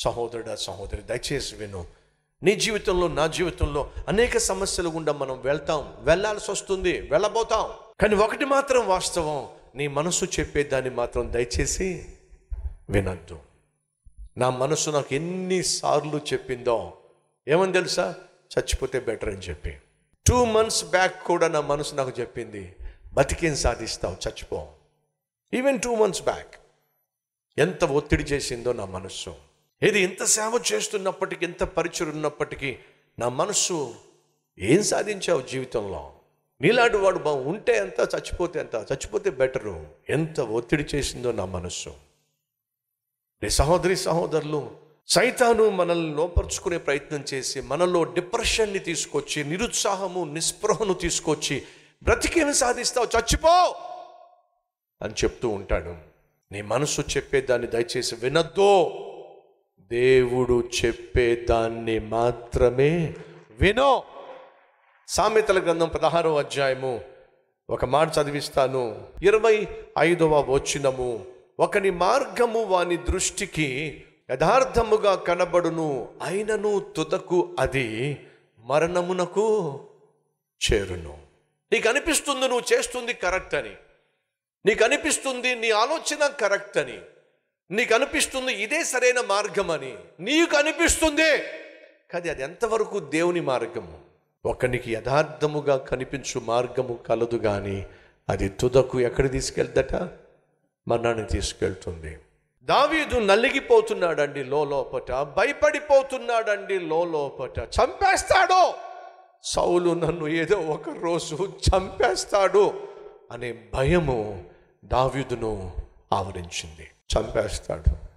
సహోదరుడా సహోదరి దయచేసి విను. నీ జీవితంలో నా జీవితంలో అనేక సమస్యలు గుండా మనం వెళ్తాం. వెళ్ళాల్సి వస్తుంది వెళ్ళబోతాం. కానీ ఒకటి మాత్రం వాస్తవం నీ మనసు చెప్పేదాన్ని మాత్రం దయచేసి వినద్దు నా మనసు నాకు ఎన్నిసార్లు చెప్పిందో ఏమని తెలుసా? చచ్చిపోతే బెటర్ అని చెప్పి. టూ మంత్స్ బ్యాక్ కూడా నా మనసు నాకు చెప్పింది బతికేం సాధిస్తావు చచ్చిపో. ఈవెన్ టూ మంత్స్ బ్యాక్ ఎంత ఒత్తిడి చేసిందో నా మనస్సు ఇది ఇంత సేవ చేస్తున్నప్పటికీ ఎంత పరిచయం ఉన్నప్పటికీ నా మనస్సు ఏం సాధించావు జీవితంలో? నీలాంటి వాడు బా ఉంటే ఎంత చచ్చిపోతే ఎంత చచ్చిపోతే బెటరు. ఎంత ఒత్తిడి చేసిందో నా మనస్సు. నీ సహోదరి సహోదరులు సైతాను మనల్ని లోపరుచుకునే ప్రయత్నం చేసి మనలో డిప్రెషన్ని తీసుకొచ్చి నిరుత్సాహము నిస్పృహను తీసుకొచ్చి బ్రతికేమి సాధిస్తావు? చచ్చిపో! అని చెప్తూ ఉంటాడు. నీ మనసు చెప్పేదాన్ని దయచేసి వినద్దు. దేవుడు చెప్పేదాన్ని మాత్రమే వినో. సామెతల గ్రంథం పదహారో అధ్యాయము. ఒక మాట చదివిస్తాను. ఇరవై ఐదవ వచనము. ఒకని మార్గము వాని దృష్టికి యథార్థముగా కనబడును అయినను తుదకు అది మరణమునకు చేరును. నీకు అనిపిస్తుంది నువ్వు చేస్తుంది కరెక్ట్ అని. నీకు అనిపిస్తుంది నీ ఆలోచన కరెక్ట్ అని. నీకు అనిపిస్తుంది ఇదే సరైన మార్గం అని నీకు అనిపిస్తుంది కానీ అది ఎంతవరకు దేవుని మార్గము? ఒకనికి యథార్థముగా కనిపించు మార్గము కలదు కానీ అది తుదకు ఎక్కడ తీసుకెళ్దట మరణాన్ని తీసుకెళ్తుంది. దావీదు నలిగిపోతున్నాడండి లోపట భయపడిపోతున్నాడండి లోపట చంపేస్తాడో. సౌలు నన్ను ఏదో ఒక రోజు చంపేస్తాడు అనే భయము దావీదును ఆవరించింది. చంపేస్తాడు.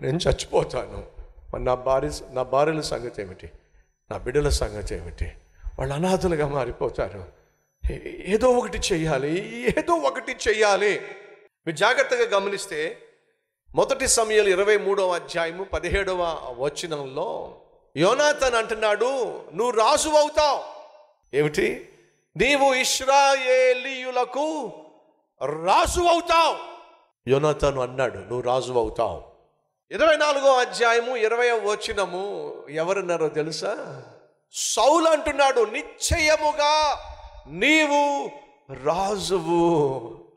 నేను చచ్చిపోతాను. మరి నా భార్య నా భార్యల సంగతి ఏమిటి? నా బిడ్డల సంగతి ఏమిటి? వాళ్ళు అనాథులుగా మారిపోతారు. ఏదో ఒకటి చెయ్యాలి ఏదో ఒకటి చెయ్యాలి. మీరు జాగ్రత్తగా గమనిస్తే మొదటి సమయాలు ఇరవై మూడవ అధ్యాయము పదిహేడవ వచనంలో యోనాథన్ అంటున్నాడు నువ్వు రాజు అవుతావు. ఏమిటి? నీవు ఇస్రాయేలీయులకు రాజు అవుతావు. యోనాథన్ అన్నాడు నువ్వు రాజు అవుతావు. ఇరవై నాలుగో అధ్యాయము ఇరవై వచనము ఎవరున్నారో తెలుసా? సౌలు అంటున్నాడు నిశ్చయముగా నీవు రాజువు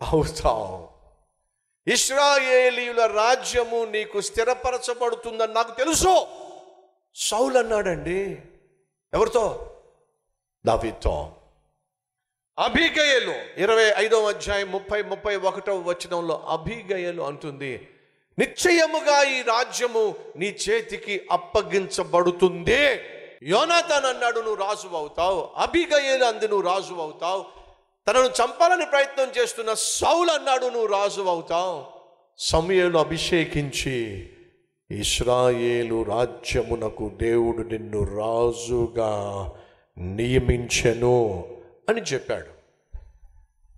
అవుతావు. ఇస్రాయేలీయుల రాజ్యము నీకు స్థిరపరచబడుతుందని నాకు తెలుసు. సౌలు అన్నాడండి ఎవరితో? దావితో అభిగయలు. ఇరవై ఐదవ అధ్యాయం ముప్పై ముప్పై ఒకటవ వచనంలో అభిగయలు అంటుంది. నిశ్చయముగా ఈ రాజ్యము నీ చేతికి అప్పగించబడుతుంది. యోనాథన్ అన్నాడు నువ్వు రాజు అవుతావు. అభిగయలు అంది నువ్వు రాజు అవుతావు. తనను చంపాలని ప్రయత్నం చేస్తున్న సౌలు అన్నాడు నువ్వు రాజు అవుతావు. సమయలు అభిషేకించి ఇస్రాయేలు రాజ్యమునకు దేవుడు నిన్ను రాజుగా నియమించెను. అని చెప్పాడు.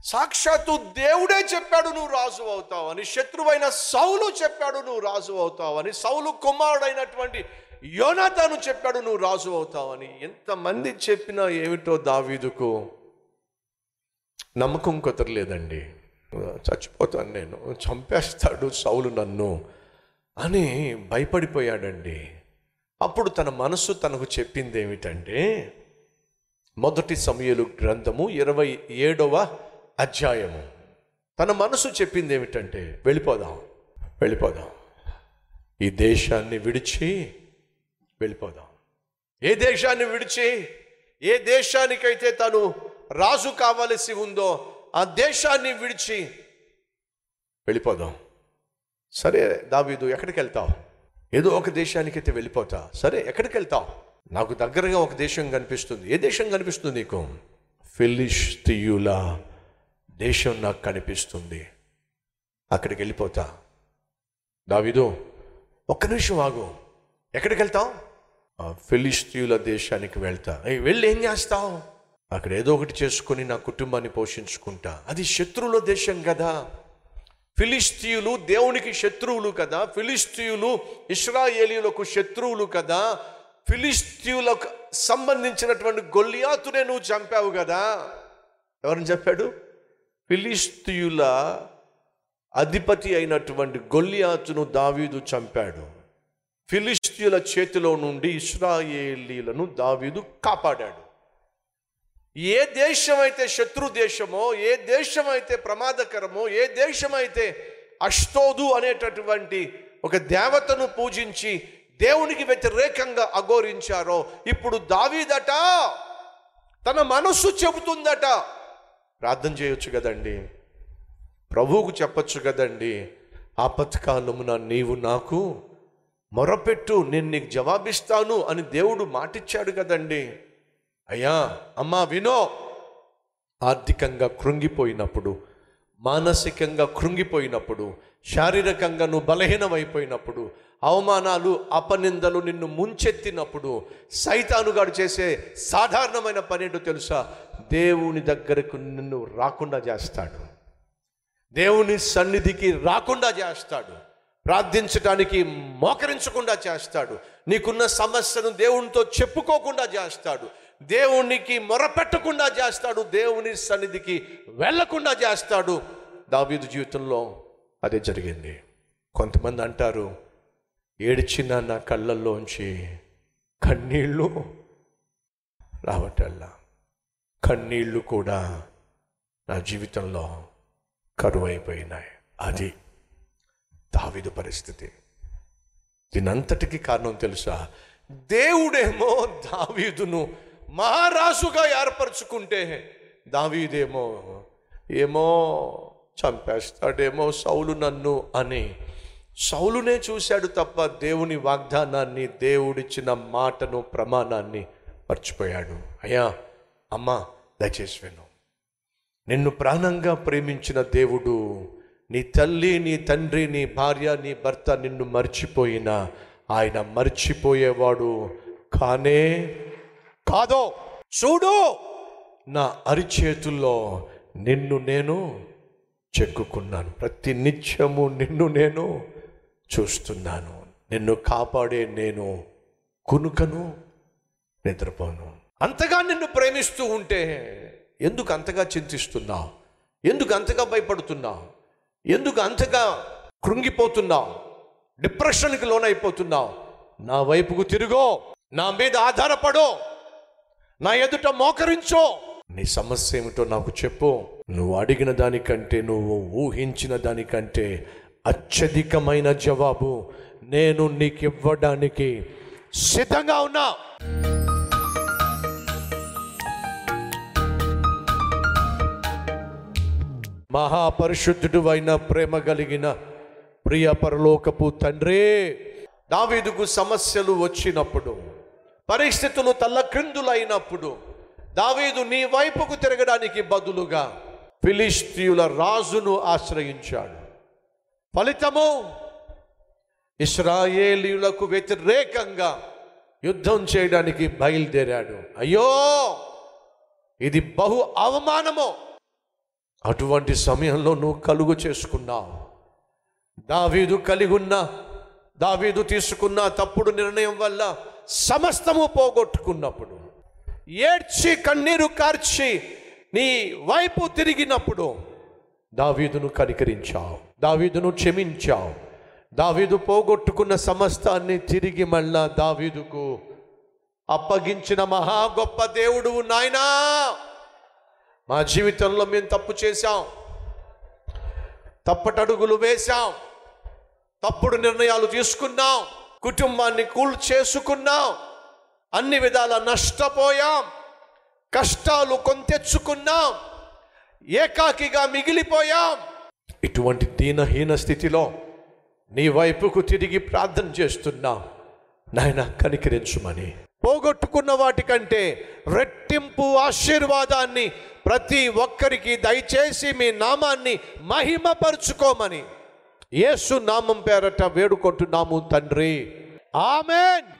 సాక్షాత్తు దేవుడే చెప్పాడు నువ్వు రాజు అవుతావు అని శత్రువైన సౌలు చెప్పాడు నువ్వు రాజు అవుతావు అని సౌలు కుమారుడైనటువంటి యోనాతాను చెప్పాడు నువ్వు రాజు అవుతావు అని. ఎంతమంది చెప్పినా ఏమిటో దావీదుకు నమ్మకం కుదరలేదండి. చచ్చిపోతాను నేను చంపేస్తాడు సౌలు నన్ను అని భయపడిపోయాడండి. అప్పుడు తన మనసు తనకు చెప్పింది ఏమిటంటే మొదటి సమయలు గ్రంథము ఇరవై ఏడవ అధ్యాయము. తన మనసు చెప్పింది ఏమిటంటే వెళ్ళిపోదాం వెళ్ళిపోదాం. ఈ దేశాన్ని విడిచి వెళ్ళిపోదాం. ఏ దేశాన్ని విడిచి ఏ దేశానికైతే తను రాజు కావలసి ఉందో ఆ దేశాన్ని విడిచి వెళ్ళిపోదాం. సరే దావీదు ఎక్కడికి వెళ్తావు? ఏదో ఒక దేశానికైతే వెళ్ళిపోతా. సరే ఎక్కడికి వెళ్తావు? నాకు దగ్గరగా ఒక దేశం కనిపిస్తుంది. ఏ దేశం కనిపిస్తుంది నీకు? ఫిలిస్తీయుల దేశం నాకు కనిపిస్తుంది. అక్కడికి వెళ్ళిపోతా. దావిదు ఒక్క నిమిషం ఆగు. ఎక్కడికి వెళ్తావు? ఫిలిస్తీయుల దేశానికి వెళ్తా. ఏయ్, వెళ్ళి ఏం చేస్తావు? అక్కడ ఏదో ఒకటి చేసుకుని నా కుటుంబాన్ని పోషించుకుంటా. అది శత్రువుల దేశం కదా. ఫిలిస్తీయులు దేవునికి శత్రువులు కదా. ఫిలిస్తీయులు ఇస్రాయేలీలకు శత్రువులు కదా. ఫిలిస్తీవులకు సంబంధించినటువంటి గొల్లియాతునే నువ్వు చంపావు కదా. ఎవరిని చెప్పాడు ఫిలిస్తీయుల అధిపతి అయినటువంటి గొల్లియాతును దావీదు చంపాడు. ఫిలిస్తీయుల చేతిలో నుండి ఇస్రాయేలీలను దావీదు కాపాడాడు. ఏ దేశం అయితే శత్రు దేశమో ఏ దేశం అయితే ప్రమాదకరమో ఏ దేశం అయితే అష్టోదు అనేటటువంటి ఒక దేవతను పూజించి దేవునికి వ్యతిరేకంగా అఘోరించారో ఇప్పుడు దావీదట తన మనస్సు చెబుతుందట. ప్రార్థన చేయొచ్చు కదండి. ప్రభువుకు చెప్పచ్చు కదండి. ఆపత్కాలమున నీవు నాకు మొరపెట్టు నేను నీకు జవాబిస్తాను అని దేవుడు మాటిచ్చాడు కదండి. అయ్యా అమ్మా వినో. ఆర్థికంగా కృంగిపోయినప్పుడు మానసికంగా కృంగిపోయినప్పుడు శారీరకంగా నువ్వు బలహీనమైపోయినప్పుడు అవమానాలు అపనిందలు నిన్ను ముంచెత్తినప్పుడు సైతానుగాడు చేసే సాధారణమైన పని ఏంటో తెలుసా? దేవుని దగ్గరకు నిన్ను రాకుండా చేస్తాడు. దేవుని సన్నిధికి రాకుండా చేస్తాడు. ప్రార్థించటానికి మోకరించకుండా చేస్తాడు. నీకున్న సమస్యను దేవునితో చెప్పుకోకుండా చేస్తాడు. దేవునికి మొరపెట్టకుండా చేస్తాడు దేవుని సన్నిధికి వెళ్ళకుండా చేస్తాడు. దావీదు జీవితంలో అదే జరిగింది. కొంతమంది అంటారు ఏడ్చిన నా కళ్ళల్లోంచి కన్నీళ్ళు రావటల్లా? కన్నీళ్ళు కూడా నా జీవితంలో కరువైపోయినాయి. అది దావిదు పరిస్థితి. దీనంతటికి కారణం తెలుసా? దేవుడేమో దావీదును మహారాజుగా ఏర్పరచుకుంటే దావీదేమో ఏమో చంపేస్తాడేమో సౌలు నన్ను అని సౌలునే చూశాడు తప్ప దేవుని వాగ్దానాన్ని దేవుడిచ్చిన మాటను ప్రమాణాన్ని మర్చిపోయాడు. అయ్యా అమ్మా దయచేసి విను. నిన్ను ప్రాణంగా ప్రేమించిన దేవుడు నీ తల్లి నీ తండ్రి నీ భార్య నీ భర్త నిన్ను మర్చిపోయినా ఆయన మర్చిపోయేవాడు. కానే కాదో? చూడు! నా అరిచేతుల్లో నిన్ను నేను చెక్కుకున్నాను. ప్రతి నిత్యము నిన్ను నేను చూస్తున్నాను. నిన్ను కాపాడే నేను కునుకను నిద్రపోను. అంతగా నిన్ను ప్రేమిస్తూ ఉంటే ఎందుకు అంతగా చింతిస్తున్నావు? ఎందుకు అంతగా భయపడుతున్నావు? ఎందుకు అంతగా కృంగిపోతున్నావు? డిప్రెషన్కి లోనైపోతున్నావు? నా వైపుకు తిరుగో. నా మీద ఆధారపడో. నా ఎదుట మోకరించో. నీ సమస్య ఏమిటో నాకు చెప్పు. నువ్వు అడిగిన దానికంటే నువ్వు ఊహించిన దానికంటే అత్యధికమైన జవాబు నేను నీకు ఇవ్వడానికి సిద్ధంగా ఉన్నా. మహాపరిశుద్ధుడు అయిన ప్రేమ కలిగిన ప్రియ పరలోకపు తండ్రి దావీదుకు సమస్యలు వచ్చినప్పుడు పరిస్థితులు తల్లక్రిందులైనప్పుడు దావీదు నీ వైపుకు తిరగడానికి బదులుగా ఫిలిస్తీయుల రాజును ఆశ్రయించాడు. ఫలితము ఇస్రాయేలీయులకు వ్యతిరేకంగా యుద్ధం చేయడానికి బయలుదేరాడు. అయ్యో ఇది బహు అవమానము. అటువంటి సమయంలో నువ్వు కలుగు చేసుకున్నావు. దావీదు కలిగి ఉన్న దావీదు తీసుకున్న తప్పుడు నిర్ణయం వల్ల సమస్తము పోగొట్టుకున్నప్పుడు ఏడ్చి కన్నీరు కార్చి నీ వైపు తిరిగినప్పుడు దావీదును కనికరించావు దావీదును క్షమించావు. దావీదు పోగొట్టుకున్న సమస్తాన్ని తిరిగి మళ్ళా దావీదుకు అప్పగించిన మహా గొప్ప దేవుడు నాయనా! మా జీవితంలో మేము తప్పు చేశాం. తప్పటడుగులు వేశాం. తప్పుడు నిర్ణయాలు తీసుకున్నాం. కుటుంబాన్ని కూల్ చేసుకున్నాం. అన్ని విధాల నష్టపోయాం. కష్టాలు కొంతెచ్చుకున్నాం ఏకాకిగా మిగిలిపోయాం. ఇటువంటి దీనహీన స్థితిలో నీ వైపుకు తిరిగి ప్రార్థన చేస్తున్నాం. నాయన కనికరించుమని. పోగొట్టుకున్న వాటికంటే రెట్టింపు ఆశీర్వాదాన్ని ప్రతి ఒక్కరికి దయచేసి మీ నామాన్ని మహిమపరుచుకోమని. యేసు నామం పేరట వేడుకుంటున్నాము తండ్రి. ఆమెన్.